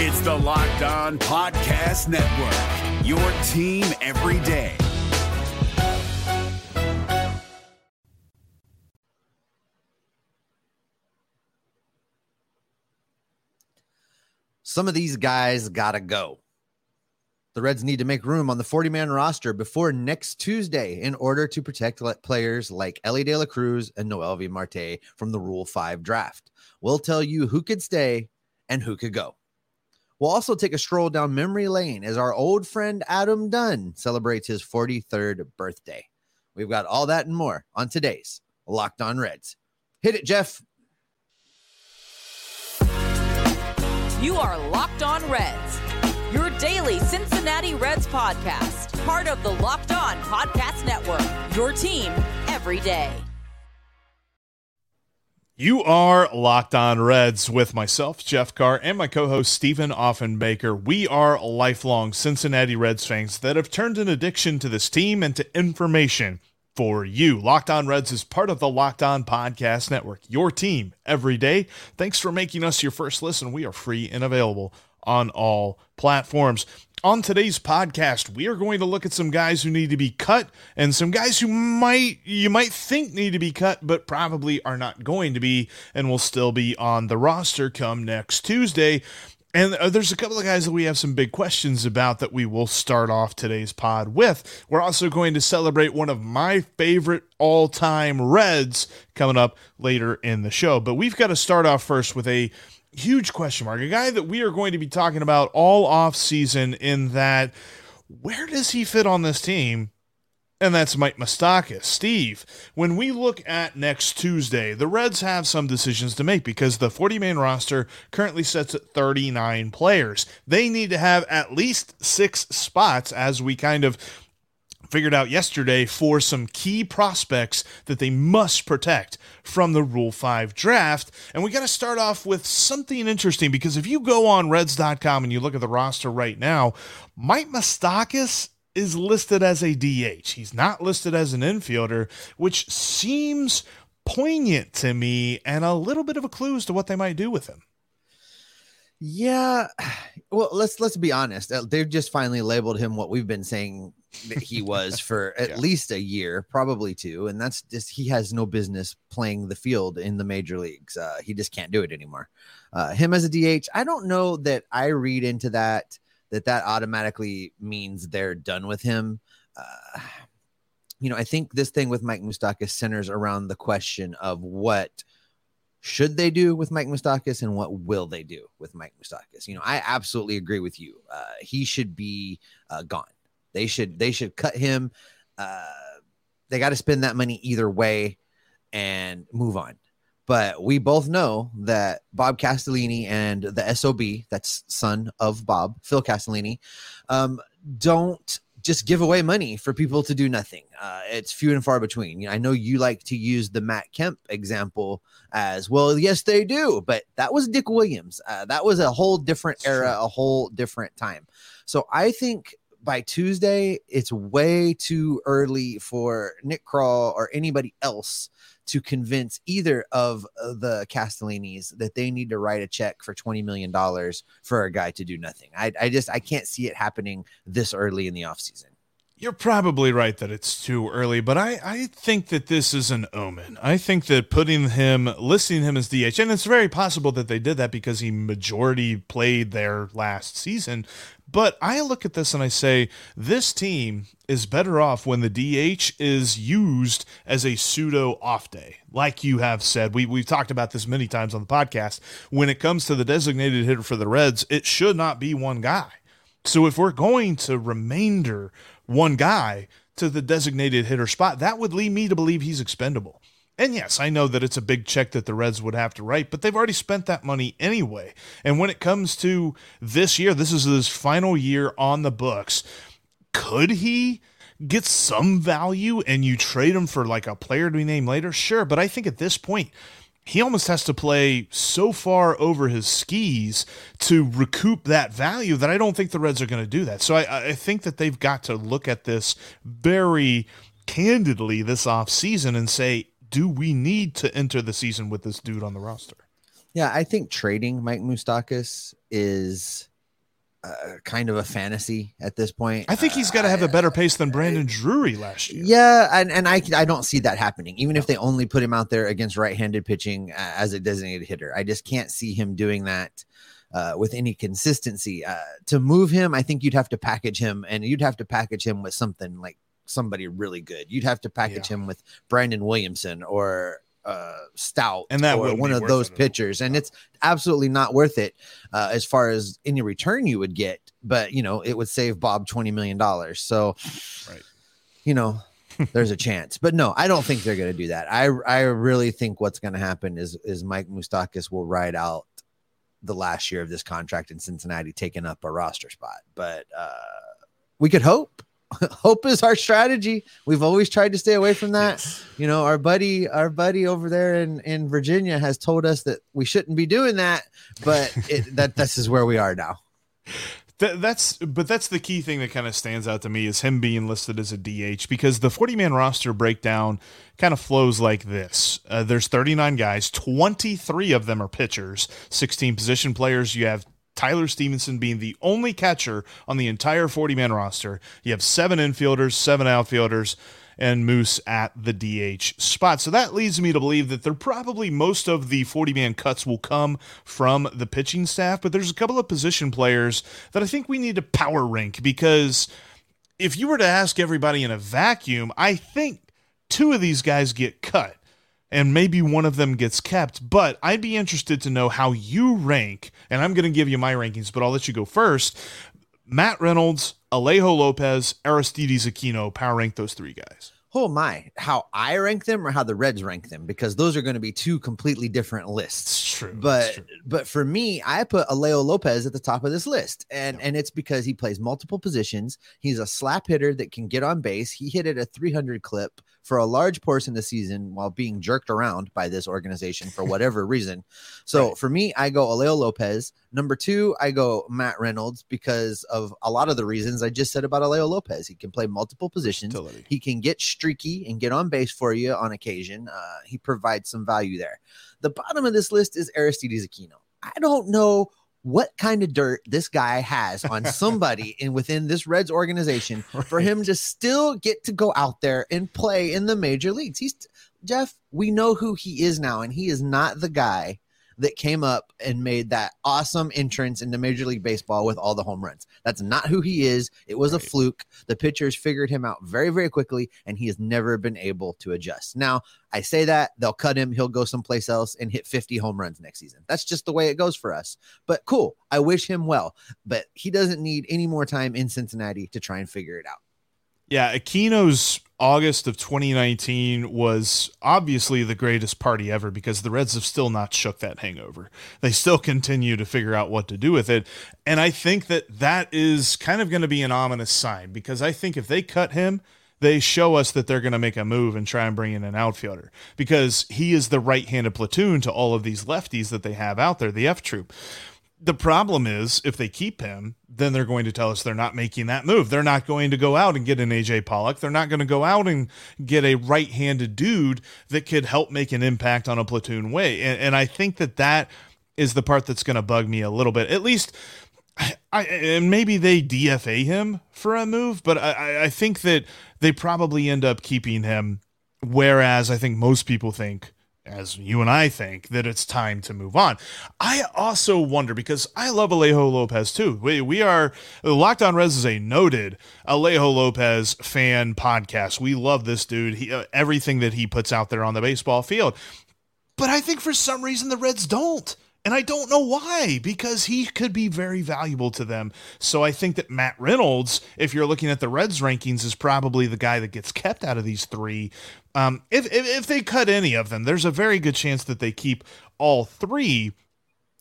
It's the Locked On Podcast Network, your team every day. Some of these guys got to go. The Reds need to make room on the 40 man roster before next Tuesday in order to protect players like Elly De La Cruz and Noelvi Marte from the Rule 5 draft. We'll tell you who could stay and who could go. We'll also take a stroll down memory lane as our old friend Adam Dunn celebrates his 43rd birthday. We've got all that and more on today's Locked On Reds. Hit it, Jeff. You are Locked On Reds your daily Cincinnati Reds podcast, part of the Locked On Podcast Network. Your team every day. You are Locked On Reds with myself, Jeff Carr, and my co host, Stephen Offenbaker. We are lifelong Cincinnati Reds fans that have turned an addiction to this team and to information for you. Locked On Reds is part of the Locked On Podcast Network, your team every day. Thanks for making us your first listen. We are free and available on all platforms. On today's podcast, we are going to look at some guys who need to be cut and some guys who might you might think need to be cut but probably are not going to be and will still be on the roster come next Tuesday. And uh, there's a couple of guys that we have some big questions about that we will start off today's pod with. We're also going to celebrate one of my favorite all time Reds coming up later in the show. But we've got to start off first with a huge question mark, a guy that we are going to be talking about all off season in that where does he fit on this team? And that's Mike Moustakas. Steve, when we look at next Tuesday, the Reds have some decisions to make because the 40 man roster currently sets at 39 players. They need to have at least six spots as we kind of figured out yesterday for some key prospects that they must protect from the Rule 5 draft. And we got to start off with something interesting because if you go on Reds.com and you look at the roster right now, Mike Moustakas is listed as a DH. He's not listed as an infielder, which seems poignant to me and a little bit of a clue as to what they might do with him. Yeah, well, let's let's be honest. Uh, they've just finally labeled him what we've been saying that he was for at yeah. least a year, probably two, and that's just he has no business playing the field in the major leagues. Uh, he just can't do it anymore. Uh, him as a DH, I don't know that I read into that that that automatically means they're done with him. Uh, you know, I think this thing with Mike Moustakas centers around the question of what should they do with Mike Moustakas and what will they do with Mike Moustakas? You know, I absolutely agree with you. Uh, he should be uh, gone. They should they should cut him. Uh, they got to spend that money either way and move on. But we both know that Bob Castellini and the SOB, that's son of Bob, Phil Castellini, um, don't just give away money for people to do nothing. Uh, it's few and far between. You know, I know you like to use the Matt Kemp example as well. Yes, they do, but that was Dick Williams. Uh, that was a whole different era, a whole different time. So I think by Tuesday, it's way too early for Nick Krall or anybody else to convince either of uh, the Castellinis that they need to write a check for $20 million for a guy to do nothing. I, I just, I can't see it happening this early in the offseason. You're probably right that it's too early, but I, I think that this is an omen. I think that putting him, listing him as DH, and it's very possible that they did that because he majority played there last season. But I look at this and I say, this team is better off when the DH is used as a pseudo off day. Like you have said, we, we've talked about this many times on the podcast. When it comes to the designated hitter for the Reds, it should not be one guy. So if we're going to remainder one guy to the designated hitter spot, that would lead me to believe he's expendable. And yes, I know that it's a big check that the Reds would have to write, but they've already spent that money anyway. And when it comes to this year, this is his final year on the books. Could he get some value and you trade him for like a player to be named later? Sure, but I think at this point, he almost has to play so far over his skis to recoup that value that I don't think the Reds are going to do that. So I, I, think that they've got to look at this very candidly this offseason and say, do we need to enter the season with this dude on the roster? Yeah, I think trading Mike Moustakas is uh, kind of a fantasy at this point. I think he's got to have a better pace than Brandon Drury last year. Yeah, and, and I I don't see that happening. Even if they only put him out there against right-handed pitching uh, as a designated hitter, I just can't see him doing that uh, with any consistency. Uh, to move him, I think you'd have to package him, and you'd have to package him with something like somebody really good. You'd have to package yeah. him with Brandon Williamson or uh, Stout and that or one of those pitchers, and it's absolutely not worth it uh, as far as any return you would get. But you know, it would save Bob twenty million dollars. So, right. you know, there's a chance. But no, I don't think they're going to do that. I I really think what's going to happen is is Mike Moustakas will ride out the last year of this contract in Cincinnati, taking up a roster spot. But uh, we could hope. hope is our strategy. We've always tried to stay away from that. Yes. You know, our buddy, our buddy over there in, in Virginia has told us that we shouldn't be doing that, but it, that this is where we are now. That, that's but that's the key thing that kind of stands out to me is him being listed as a DH because the 40 man roster breakdown kind of flows like this. Uh, there's 39 guys, 23 of them are pitchers, 16 position players. You have Tyler Stephenson being the only catcher on the entire 40 man roster. You have seven infielders, seven outfielders, and Moose at the DH spot. So that leads me to believe that they're probably most of the 40 man cuts will come from the pitching staff, but there's a couple of position players that I think we need to power rank because if you were to ask everybody in a vacuum, I think two of these guys get cut and maybe one of them gets kept. But I'd be interested to know how you rank, and I'm going to give you my rankings, but I'll let you go first. Matt Reynolds, Alejo Lopez, Aristides Aquino, power rank those three guys. Oh my, how I rank them or how the Reds rank them because those are going to be two completely different lists. It's true. But true. but for me, I put Alejo Lopez at the top of this list. And yeah. and it's because he plays multiple positions. He's a slap hitter that can get on base. He hit at a 300 clip for a large portion of the season while being jerked around by this organization for whatever reason. So right. for me, I go Alejo Lopez. Number two, I go Matt Reynolds because of a lot of the reasons I just said about Alejo Lopez. He can play multiple positions. He can get streaky and get on base for you on occasion. Uh, he provides some value there. The bottom of this list is Aristides Aquino. I don't know what kind of dirt this guy has on somebody in within this Reds organization right. for him to still get to go out there and play in the major leagues. He's Jeff, we know who he is now, and he is not the guy that came up and made that awesome entrance into Major League Baseball with all the home runs. That's not who he is. It was right. a fluke. The pitchers figured him out very, very quickly, and he has never been able to adjust. Now, I say that they'll cut him. He'll go someplace else and hit 50 home runs next season. That's just the way it goes for us. But cool. I wish him well, but he doesn't need any more time in Cincinnati to try and figure it out. Yeah, Aquino's August of 2019 was obviously the greatest party ever because the Reds have still not shook that hangover. They still continue to figure out what to do with it. And I think that that is kind of going to be an ominous sign because I think if they cut him, they show us that they're going to make a move and try and bring in an outfielder because he is the right handed platoon to all of these lefties that they have out there, the F troop. The problem is, if they keep him, then they're going to tell us they're not making that move. They're not going to go out and get an AJ Pollock. They're not going to go out and get a right handed dude that could help make an impact on a platoon way. And, and I think that that is the part that's going to bug me a little bit. At least, I, and maybe they DFA him for a move, but I, I think that they probably end up keeping him. Whereas I think most people think as you and I think, that it's time to move on. I also wonder because I love Alejo Lopez too. We, we are Locked On Reds is a noted Alejo Lopez fan podcast. We love this dude. He, uh, everything that he puts out there on the baseball field. But I think for some reason the Reds don't. And I don't know why, because he could be very valuable to them. So I think that Matt Reynolds, if you're looking at the Reds rankings, is probably the guy that gets kept out of these three. Um, if, if, if they cut any of them, there's a very good chance that they keep all three.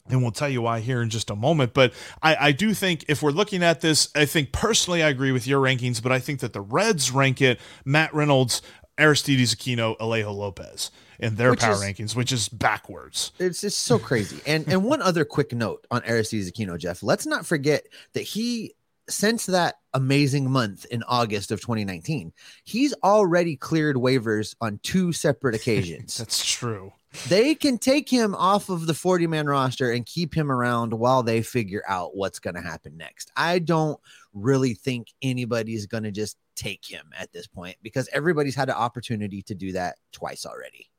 And we'll tell you why here in just a moment. But I, I do think if we're looking at this, I think personally I agree with your rankings, but I think that the Reds rank it Matt Reynolds, Aristides Aquino, Alejo Lopez in their which power is, rankings, which is backwards. It's just so crazy. and and one other quick note on Aristides Aquino, Jeff. Let's not forget that he since that amazing month in August of 2019, he's already cleared waivers on two separate occasions. That's true. they can take him off of the 40 man roster and keep him around while they figure out what's going to happen next. I don't really think anybody's going to just take him at this point because everybody's had an opportunity to do that twice already.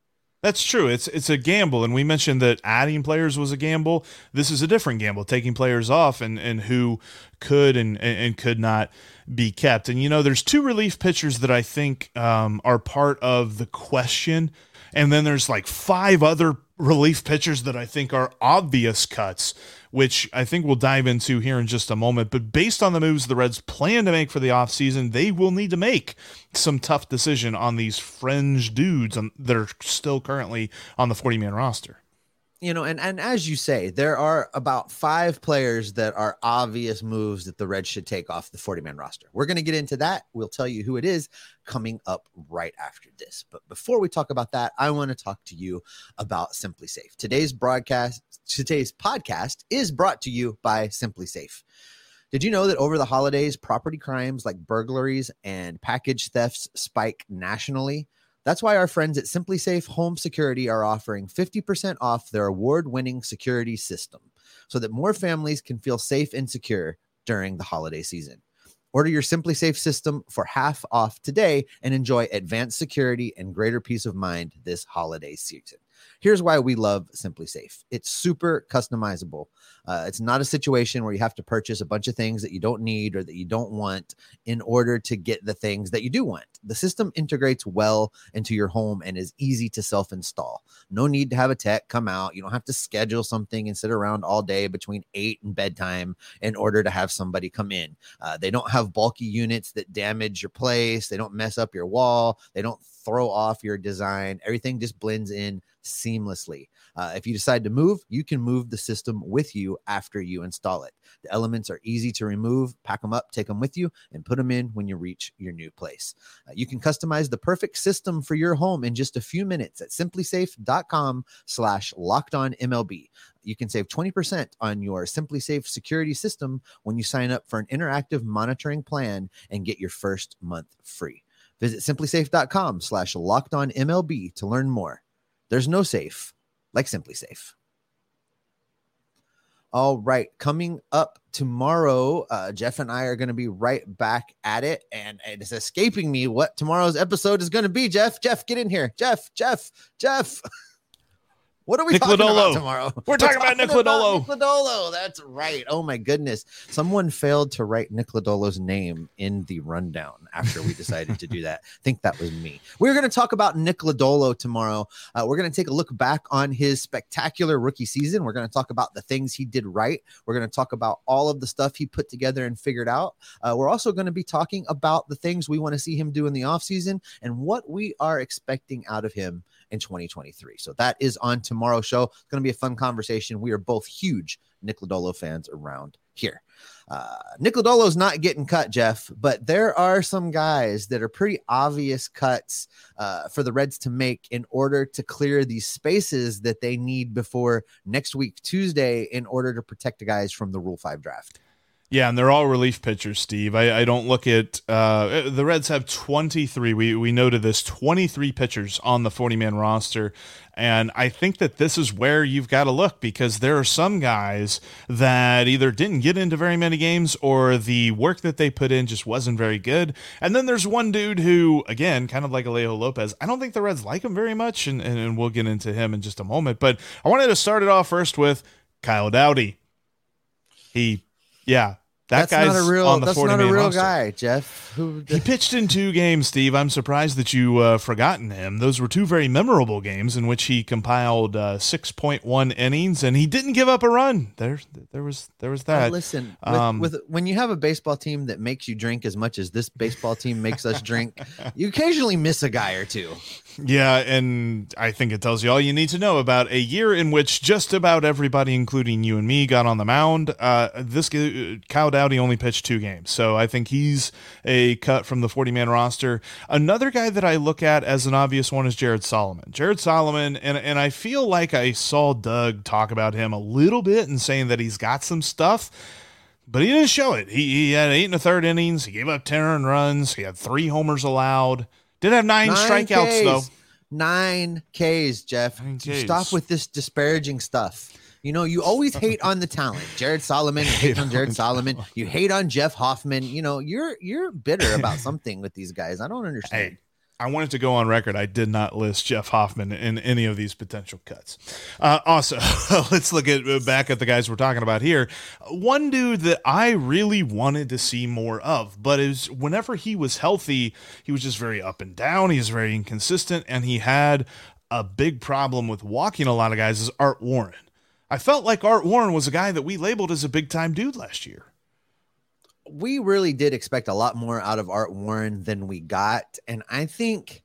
That's true. It's it's a gamble, and we mentioned that adding players was a gamble. This is a different gamble, taking players off and and who could and and could not be kept. And you know, there's two relief pitchers that I think um, are part of the question and then there's like five other relief pitchers that I think are obvious cuts, which I think we'll dive into here in just a moment. But based on the moves the Reds plan to make for the offseason, they will need to make some tough decision on these fringe dudes that are still currently on the 40 man roster you know, and and as you say, there are about five players that are obvious moves that the Reds should take off the 40 man roster. We're going to get into that. We'll tell you who it is coming up right after this. But before we talk about that, I want to talk to you about SimpliSafe. Today's broadcast, today's podcast is brought to you by SimpliSafe. Did you know that over the holidays, property crimes like burglaries and package thefts spike nationally? That's why our friends at SimpliSafe Home Security are offering 50% off their award winning security system so that more families can feel safe and secure during the holiday season. Order your SimpliSafe system for half off today and enjoy advanced security and greater peace of mind this holiday season. Here's why we love SimpliSafe It's super customizable. Uh, it's not a situation where you have to purchase a bunch of things that you don't need or that you don't want in order to get the things that you do want. The system integrates well into your home and is easy to self install. No need to have a tech come out. You don't have to schedule something and sit around all day between eight and bedtime in order to have somebody come in. Uh, they don't have bulky units that damage your place, they don't mess up your wall, they don't throw off your design. Everything just blends in seamlessly. Uh, if you decide to move, you can move the system with you after you install it. The elements are easy to remove, pack them up, take them with you, and put them in when you reach your new place. Uh, you can customize the perfect system for your home in just a few minutes at simplisafe.com slash locked on MLB. You can save 20% on your SimpliSafe security system when you sign up for an interactive monitoring plan and get your first month free. Visit simplisafe.com slash locked on MLB to learn more. There's no safe like SimpliSafe. All right, coming up tomorrow, uh, Jeff and I are going to be right back at it, and it's escaping me what tomorrow's episode is going to be. Jeff, Jeff, get in here. Jeff, Jeff, Jeff. What are we Nick talking Lodolo. about tomorrow? We're, We're talking, talking, about Nick Lodolo. Nick Lodolo. That's right. Oh my goodness. Someone failed to write Nick Lodolo's name in the rundown after we decided to do that. I think that was me. We're going to talk about Nick Lodolo tomorrow. Uh, we're going to take a look back on his spectacular rookie season. We're going to talk about the things he did right. We're going to talk about all of the stuff he put together and figured out. Uh, we're also going to be talking about the things we want to see him do in the offseason and what we are expecting out of him in 2023. So that is on tomorrow's show. It's going to be a fun conversation. We are both huge Nick Lodolo fans around here. Uh, Nick Lodolo's not getting cut, Jeff, but there are some guys that are pretty obvious cuts uh, for the Reds to make in order to clear these spaces that they need before next week, Tuesday, in order to protect the guys from the Rule 5 draft. Yeah, and they're all relief pitchers, Steve. I, I don't look at uh, the Reds have 23. We we noted this 23 pitchers on the 40 man roster, and I think that this is where you've got to look because there are some guys that either didn't get into very many games or the work that they put in just wasn't very good. And then there's one dude who, again, kind of like Alejo Lopez, I don't think the Reds like him very much, and, and, and we'll get into him in just a moment. But I wanted to start it off first with Kyle Dowdy. He yeah, that that's guy's not a real. On the that's not a real roster. guy, Jeff. Who he pitched in two games, Steve. I'm surprised that you uh, forgotten him. Those were two very memorable games in which he compiled uh, 6.1 innings, and he didn't give up a run. There, there was there was that. Well, listen, um, with, with, when you have a baseball team that makes you drink as much as this baseball team makes us drink, you occasionally miss a guy or two. Yeah, and I think it tells you all you need to know about a year in which just about everybody, including you and me, got on the mound. Uh, this uh, Kyle Dowdy only pitched two games, so I think he's a cut from the 40 man roster. Another guy that I look at as an obvious one is Jared Solomon. Jared Solomon, and, and I feel like I saw Doug talk about him a little bit and saying that he's got some stuff but he didn't show it. He, he had eight and a third innings. He gave up 10 earned runs. He had three homers allowed. Did have nine, nine strikeouts Ks. though. Nine Ks, Jeff. Nine Ks. Stop with this disparaging stuff. You know, you always hate on the talent. Jared Solomon, you hate on Jared Solomon. You hate on Jeff Hoffman. You know, you're you're bitter about something with these guys. I don't understand. Hey, I wanted to go on record. I did not list Jeff Hoffman in any of these potential cuts. Uh, also, let's look at uh, back at the guys we're talking about here. One dude that I really wanted to see more of, but is whenever he was healthy, he was just very up and down. He was very inconsistent, and he had a big problem with walking a lot of guys. Is Art Warren. I felt like Art Warren was a guy that we labeled as a big time dude last year. we really did expect a lot more out of Art Warren than we got. And I think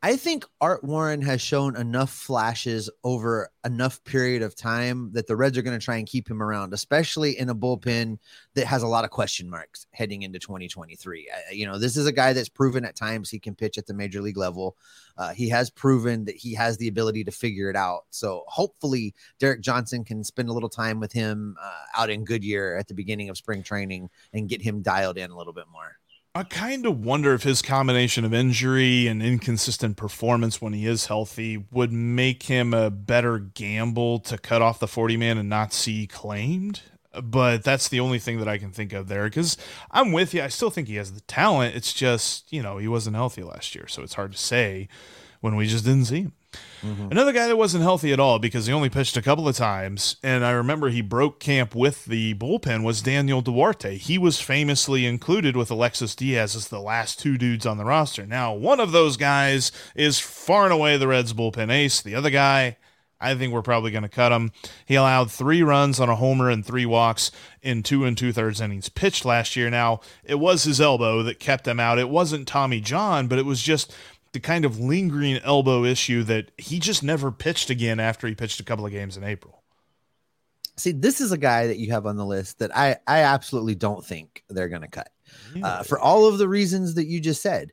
I think Art Warren has shown enough flashes over enough period of time that the Reds are going to try and keep him around, especially in a bullpen that has a lot of question marks heading into 2023. I- you know, this is a guy that's proven at times he can pitch at the major league level. Uh, he has proven that he has the ability to figure it out. So hopefully, Derek Johnson can spend a little time with him uh, out in Goodyear at the beginning of spring training and get him dialed in a little bit more. I kind of wonder if his combination of injury and inconsistent performance when he is healthy would make him a better gamble to cut off the 40 man and not see claimed. But that's the only thing that I can think of there because I'm with you. I still think he has the talent. It's just, you know, he wasn't healthy last year. So it's hard to say when we just didn't see him. Mm-hmm. Another guy that wasn't healthy at all because he only pitched a couple of times, and I remember he broke camp with the bullpen was Daniel Duarte. He was famously included with Alexis Diaz as the last two dudes on the roster. Now, one of those guys is far and away the Reds bullpen ace. The other guy, I think we're probably going to cut him. He allowed three runs on a homer and three walks in two and two thirds innings pitched last year. Now, it was his elbow that kept him out. It wasn't Tommy John, but it was just the kind of lingering elbow issue that he just never pitched again after he pitched a couple of games in April. See, this is a guy that you have on the list that I I absolutely don't think they're going to cut. uh, for all of the reasons that you just said.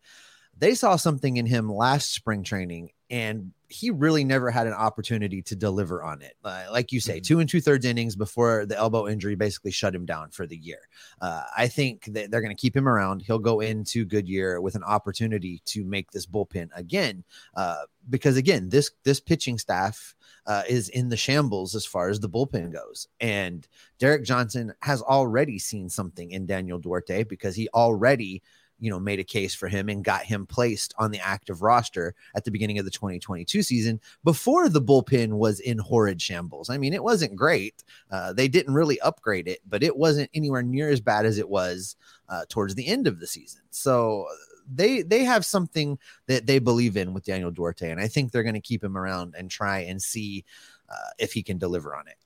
They saw something in him last spring training, and he really never had an opportunity to deliver on it. Uh, like you say, Mhm. two and two thirds innings before the elbow injury basically shut him down for the year. Uh, I think that they're going to keep him around. He'll go into Goodyear with an opportunity to make this bullpen again, uh, because again, this this pitching staff. Uh, is in the shambles as far as the bullpen goes. And Derek Johnson has already seen something in Daniel Duarte because he already, you know, made a case for him and got him placed on the active roster at the beginning of the 2022 season before the bullpen was in horrid shambles. I mean, it wasn't great. Uh, they didn't really upgrade it, but it wasn't anywhere near as bad as it was uh, towards the end of the season. So they they have something that they believe in with Daniel Duarte, and I think they're going to keep him around and try and see uh, if he can deliver on it.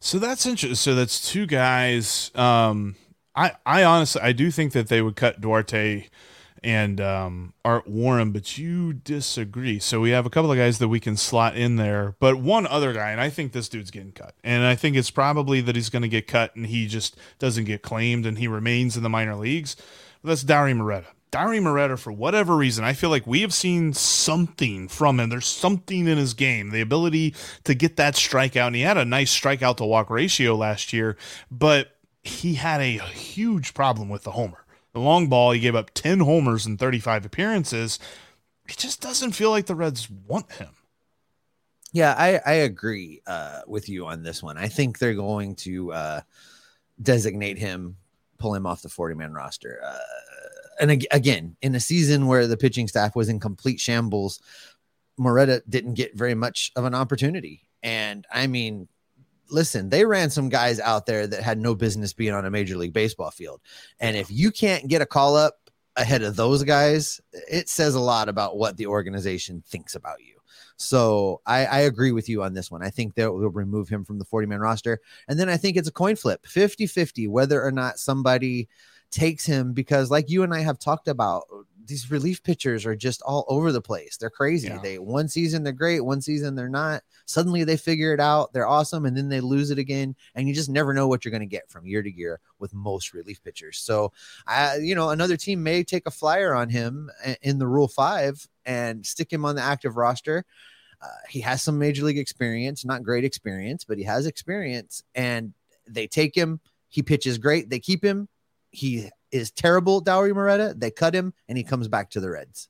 So that's interesting. So that's two guys. Um, I I honestly I do think that they would cut Duarte and um, Art Warren, but you disagree. So we have a couple of guys that we can slot in there, but one other guy, and I think this dude's getting cut, and I think it's probably that he's going to get cut and he just doesn't get claimed and he remains in the minor leagues. That's Dauri Moreta. Dauri Moreta, for whatever reason, I feel like we have seen something from him. There's something in his game, the ability to get that strikeout. And he had a nice strikeout to walk ratio last year, but he had a huge problem with the homer. The long ball, he gave up 10 homers in 35 appearances. It just doesn't feel like the Reds want him. Yeah, I, I agree uh, with you on this one. I think they're going to uh, designate him, pull him off the 40 man roster. Uh, and ag- again, in a season where the pitching staff was in complete shambles, Moreta didn't get very much of an opportunity. And I mean, listen, they ran some guys out there that had no business being on a major league baseball field. And if you can't get a call up ahead of those guys, it says a lot about what the organization thinks about you. So I, I agree with you on this one. I think they'll, they'll remove him from the 40 man roster. And then I think it's a coin flip 50 50, whether or not somebody takes him, because like you and I have talked about, these relief pitchers are just all over the place. They're crazy. Yeah. They one season they're great, one season they're not. Suddenly they figure it out, they're awesome, and then they lose it again. And you just never know what you're going to get from year to year with most relief pitchers. So, I, you know, another team may take a flyer on him in the Rule Five and stick him on the active roster. Uh, he has some major league experience, not great experience, but he has experience. And they take him. He pitches great. They keep him. He is terrible, Dauri Moreta. They cut him, and he comes back to the Reds.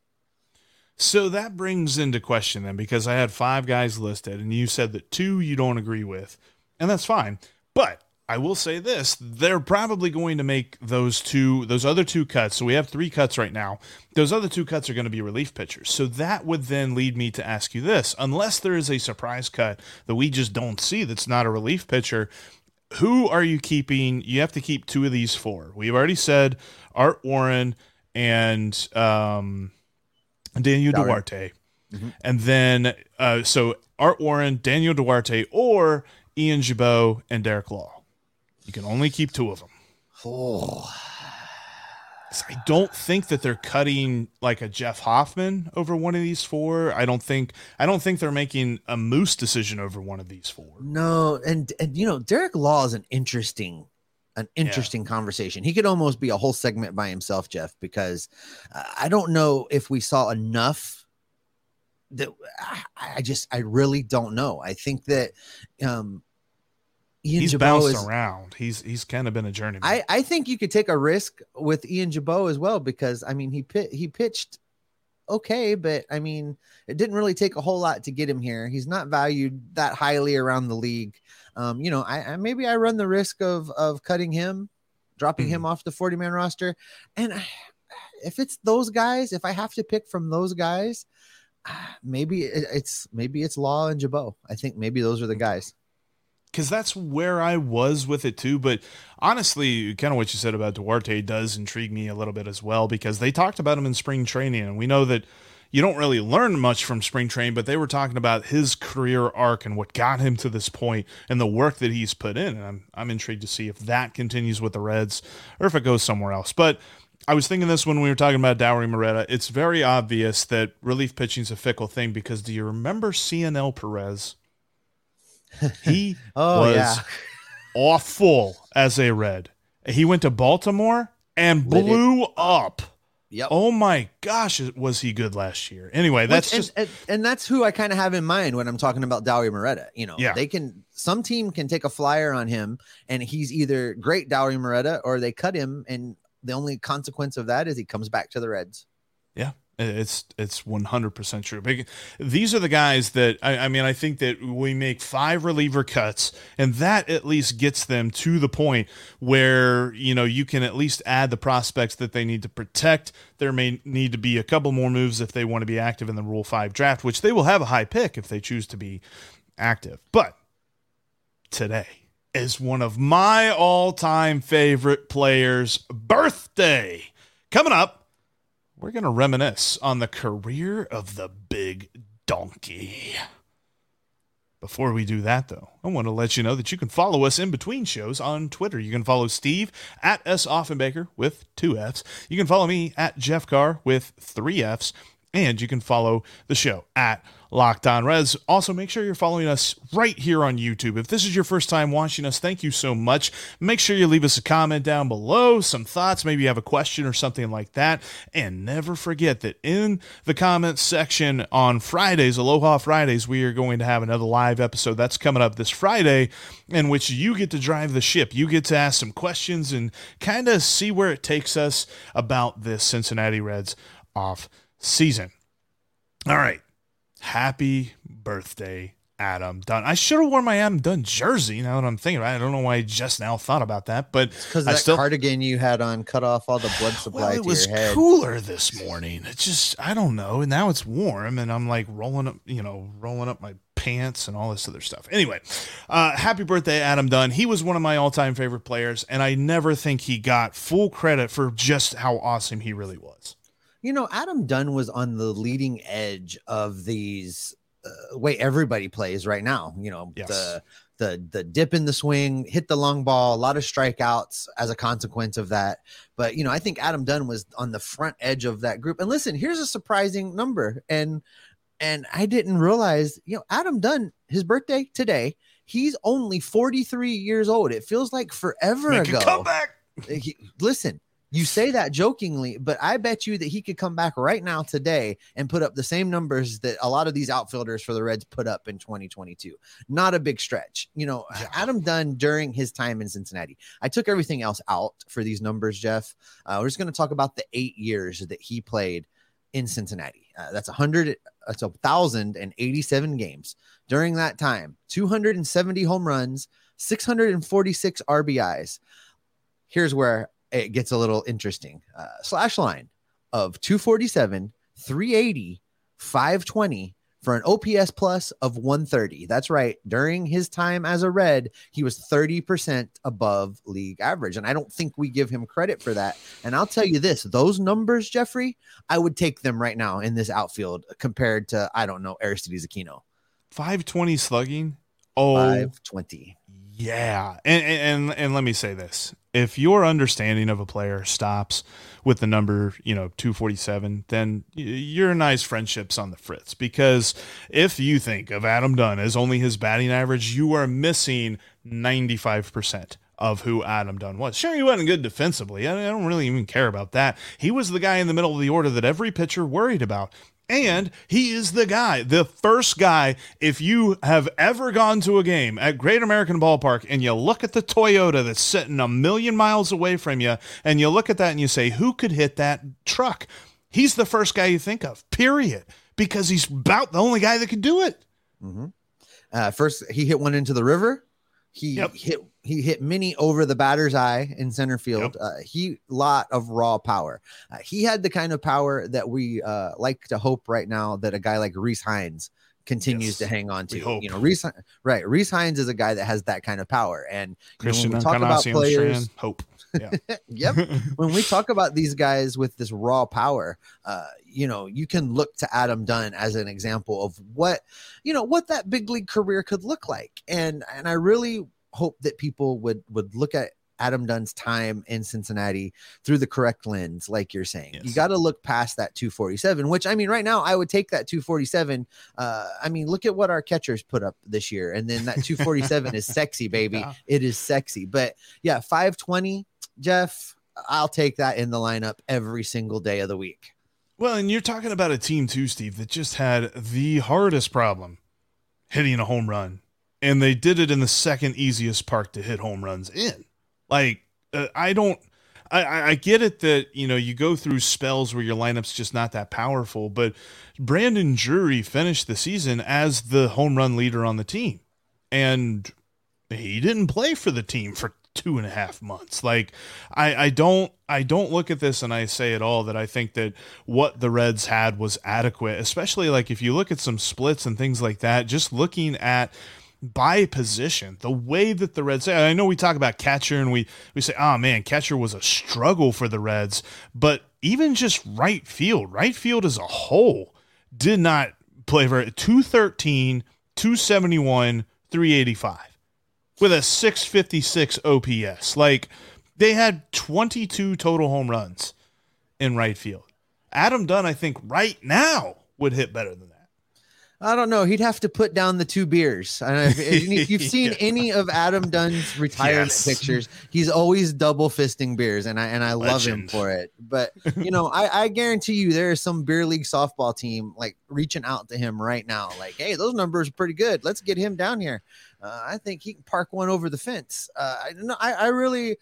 So that brings into question then, because I had five guys listed, and you said that two you don't agree with, and that's fine. But I will say this: they're probably going to make those two, those other two cuts. So we have three cuts right now. Those other two cuts are going to be relief pitchers. So that would then lead me to ask you this: unless there is a surprise cut that we just don't see, that's not a relief pitcher. Who are you keeping? You have to keep two of these four. We've already said Art Warren and um, Daniel Duarte. Mm-hmm. And then, uh, so Art Warren, Daniel Duarte, or Ian Gibaut and Derek Law. You can only keep two of them. Oh. I don't think that they're cutting like a Jeff Hoffman over one of these four. I don't think I don't think they're making a moose decision over one of these four. No, and and you know Derek Law is an interesting an interesting yeah. conversation. He could almost be a whole segment by himself, Jeff, because uh, I don't know if we saw enough that I just I really don't know. I think that um Ian he's bounced is, around. He's he's kind of been a journeyman. I, I think you could take a risk with Ian Gibaut as well because I mean he pit, he pitched okay, but I mean it didn't really take a whole lot to get him here. He's not valued that highly around the league. Um, you know, I, I maybe I run the risk of of cutting him, dropping mm-hmm. him off the 40 man roster. And I, if it's those guys, if I have to pick from those guys, maybe it's maybe it's Law and Gibaut. I think maybe those are the guys. Because that's where I was with it too. But honestly, kind of what you said about Duarte does intrigue me a little bit as well because they talked about him in spring training, and we know that you don't really learn much from spring training, but they were talking about his career arc and what got him to this point and the work that he's put in. And I'm I'm intrigued to see if that continues with the Reds or if it goes somewhere else. But I was thinking this when we were talking about Dauri Moreta. It's very obvious that relief pitching is a fickle thing because do you remember Cionel Perez? He oh, was yeah. awful as a Red. He went to Baltimore and blew up. Yep. Oh my gosh, was he good last year? Anyway, that's Which, just and, and, and, that's who I kind of have in mind when I'm talking about Dauri Moreta. You know, yeah. they can some team can take a flyer on him and he's either great Dauri Moreta or they cut him and the only consequence of that is he comes back to the Reds. Yeah, it's it's one hundred percent true. These are the guys that I, I, mean. I think that we make five reliever cuts, and that at least gets them to the point where you know you can at least add the prospects that they need to protect. There may need to be a couple more moves if they want to be active in the Rule Five draft, which they will have a high pick if they choose to be active. But today is one of my all-time favorite players' birthday coming up we're going to reminisce on the career of the big donkey. Before we do that, though, I want to let you know that you can follow us in between shows on Twitter. You can follow Steve at S. Offenbaker with two F's. You can follow me at Jeff Carr with three F's. And you can follow the show at Locked On Reds. Also, make sure you're following us right here on YouTube. If this is your first time watching us, thank you so much. Make sure you leave us a comment down below, some thoughts, maybe you have a question or something like that. And never forget that in the comments section on Fridays, Aloha Fridays, we are going to have another live episode that's coming up this Friday in which you get to drive the ship. You get to ask some questions and kind of see where it takes us about this Cincinnati Reds off season. All right. Happy birthday, Adam Dunn. I should have worn my Adam Dunn jersey. Now that I'm thinking about it, I don't know why I just now thought about that, but because that still, cardigan you had on cut off all the blood supply. Well, it was cooler this morning. It just I don't know. And now it's warm, and I'm like rolling up, you know, rolling up my pants and all this other stuff. Anyway, uh, happy birthday, Adam Dunn. He was one of my all-time favorite players, and I never think he got full credit for just how awesome he really was. You know, Adam Dunn was on the leading edge of these uh, way everybody plays right now. You know, yes. the the the dip in the swing, hit the long ball, a lot of strikeouts as a consequence of that. But you know, I think Adam Dunn was on the front edge of that group. And listen, here's a surprising number, and and I didn't realize, you know, Adam Dunn, his birthday today, he's only 43 years old. It feels like forever Make ago. Come back. He, listen, you say that jokingly, but I bet you that he could come back right now today and put up the same numbers that a lot of these outfielders for the Reds put up in 2022. Not a big stretch. You know. Adam Dunn during his time in Cincinnati. I took everything else out for these numbers, Jeff. Uh, we're just going to talk about the eight years that he played in Cincinnati. Uh, that's hundred. That's thousand and eighty-seven games. During that time, 270 home runs, 646 RBIs. Here's where it gets a little interesting. Uh, slash line of 247, 380, 520 for an OPS plus of 130. That's right. During his time as a Red, he was 30% above league average. And I don't think we give him credit for that. And I'll tell you this those numbers, Jeffrey, I would take them right now in this outfield compared to, I don't know, Aristides Aquino. 520 slugging. Oh, 520. Yeah. And, and, and let me say this if your understanding of a player stops with the number, you know, 247, then your nice friendships on the fritz. Because if you think of Adam Dunn as only his batting average, you are missing 95% of who Adam Dunn was. Sure, he wasn't good defensively. I don't really even care about that. He was the guy in the middle of the order that every pitcher worried about. And he is the guy, the first guy. If you have ever gone to a game at Great American Ballpark and you look at the Toyota that's sitting a million miles away from you, and you look at that and you say, who could hit that truck? He's the first guy you think of, period, because he's about the only guy that could do it. Mm-hmm. Uh, first, he hit one into the river. He yep. hit he hit many over the batter's eye in center field. Yep. Uh, he lot of raw power. Uh, he had the kind of power that we uh, like to hope right now that a guy like Rece Hinds continues yes. to hang on to. You know, Rece right. Rece Hinds is a guy that has that kind of power. And Christian know, when we talk about players, hope. Yeah. yep. when we talk about these guys with this raw power, uh, you know, you can look to Adam Dunn as an example of what, you know, what that big league career could look like. And and I really hope that people would would look at Adam Dunn's time in Cincinnati through the correct lens, like you're saying. Yes. You got to look past that 247, which I mean, right now I would take that 247. Uh, I mean, look at what our catchers put up this year, and then that 247 is sexy, baby. Yeah. It is sexy, but yeah, 520, Jeff. I'll take that in the lineup every single day of the week. Well, and you're talking about a team too, Steve, that just had the hardest problem hitting a home run and they did it in the second easiest park to hit home runs in. Like, uh, I don't. I, I get it that you know you go through spells where your lineup's just not that powerful, but Brandon Drury finished the season as the home run leader on the team, and he didn't play for the team for two and a half months. Like I, I don't I don't look at this and I say at all that I think that what the Reds had was adequate, especially like if you look at some splits and things like that, just looking at by position, the way that the Reds, I know we talk about catcher and we, we say, oh man, catcher was a struggle for the Reds, but even just right field, right field as a whole did not play very 213, 271, 385 with a 656 OPS. Like they had 22 total home runs in right field. Adam Dunn, I think, right now would hit better than that. I don't know. He'd have to put down the two beers. if, if you've seen yeah. any of Adam Dunn's retirement yes. pictures, he's always double fisting beers, and I and I Legend. love him for it. But you know, I, I guarantee you, there is some beer league softball team like reaching out to him right now, like, "Hey, those numbers are pretty good. Let's get him down here." Uh, I think he can park one over the fence. Uh, I know. I, I really,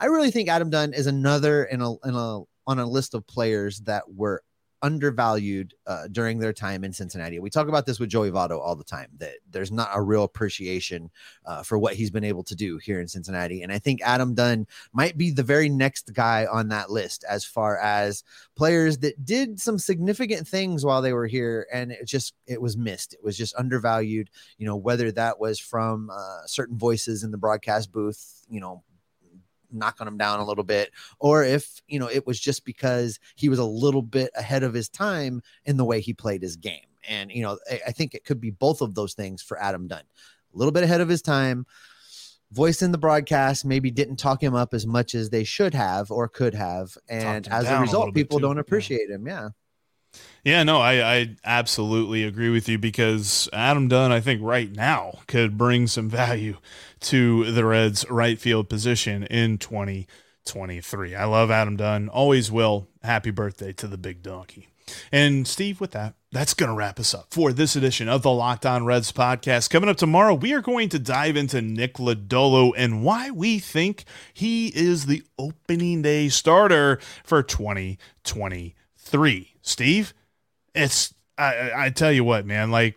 I really think Adam Dunn is another in a in a on a list of players that were undervalued uh, during their time in Cincinnati. We talk about this with Joey Votto all the time that there's not a real appreciation uh, for what he's been able to do here in Cincinnati. And I think Adam Dunn might be the very next guy on that list as far as players that did some significant things while they were here and it just it was missed. It was just undervalued, you know, whether that was from uh, certain voices in the broadcast booth, you know, knocking him down a little bit, or if you know it was just because he was a little bit ahead of his time in the way he played his game. And you know, I, I think it could be both of those things for Adam Dunn. A little bit ahead of his time, voice in the broadcast maybe didn't talk him up as much as they should have or could have, and as a result, a people don't appreciate yeah. him. Yeah. Yeah, no, I, I absolutely agree with you because Adam Dunn, I think right now could bring some value to the Reds' right field position in 2023. I love Adam Dunn, always will. Happy birthday to the big donkey. And Steve, with that, that's going to wrap us up for this edition of the Locked On Reds podcast. Coming up tomorrow, we are going to dive into Nick Lodolo and why we think he is the opening day starter for 2023. Steve, it's I, I tell you what, man, like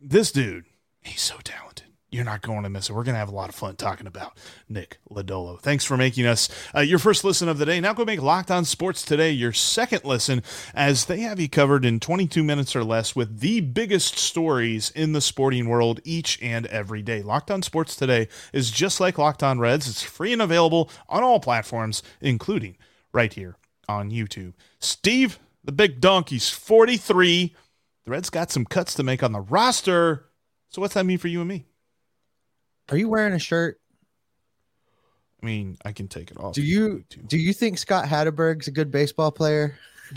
this dude, he's so talented. You're not going to miss it. We're going to have a lot of fun talking about Nick Lodolo. Thanks for making us uh, your first listen of the day. Now go make Locked On Sports today your second listen, as they have you covered in 22 minutes or less with the biggest stories in the sporting world each and every day. Locked On Sports today is just like Locked On Reds. It's free and available on all platforms, including right here on YouTube. Steve, the big donkey's 43. The Reds got some cuts to make on the roster. So what's that mean for you and me? Are you wearing a shirt? I mean, I can take it off. Do you do you think Scott Hatteberg's a good baseball player?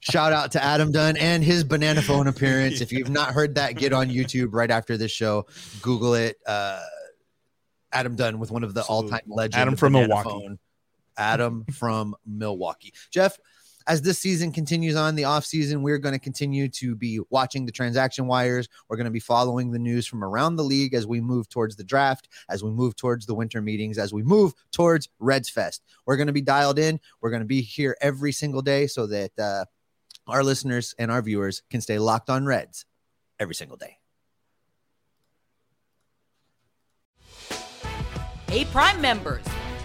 Shout out to Adam Dunn and his banana phone appearance. If you've not heard that, get on YouTube right after this show. Google it. Uh, Adam Dunn with one of the all-time legends. Adam from Milwaukee. Phone. Adam from Milwaukee. Jeff, as this season continues on, the offseason, we're going to continue to be watching the transaction wires. We're going to be following the news from around the league as we move towards the draft, as we move towards the winter meetings, as we move towards Reds Fest. We're going to be dialed in. We're going to be here every single day so that uh, our listeners and our viewers can stay locked on Reds every single day. Hey, Prime members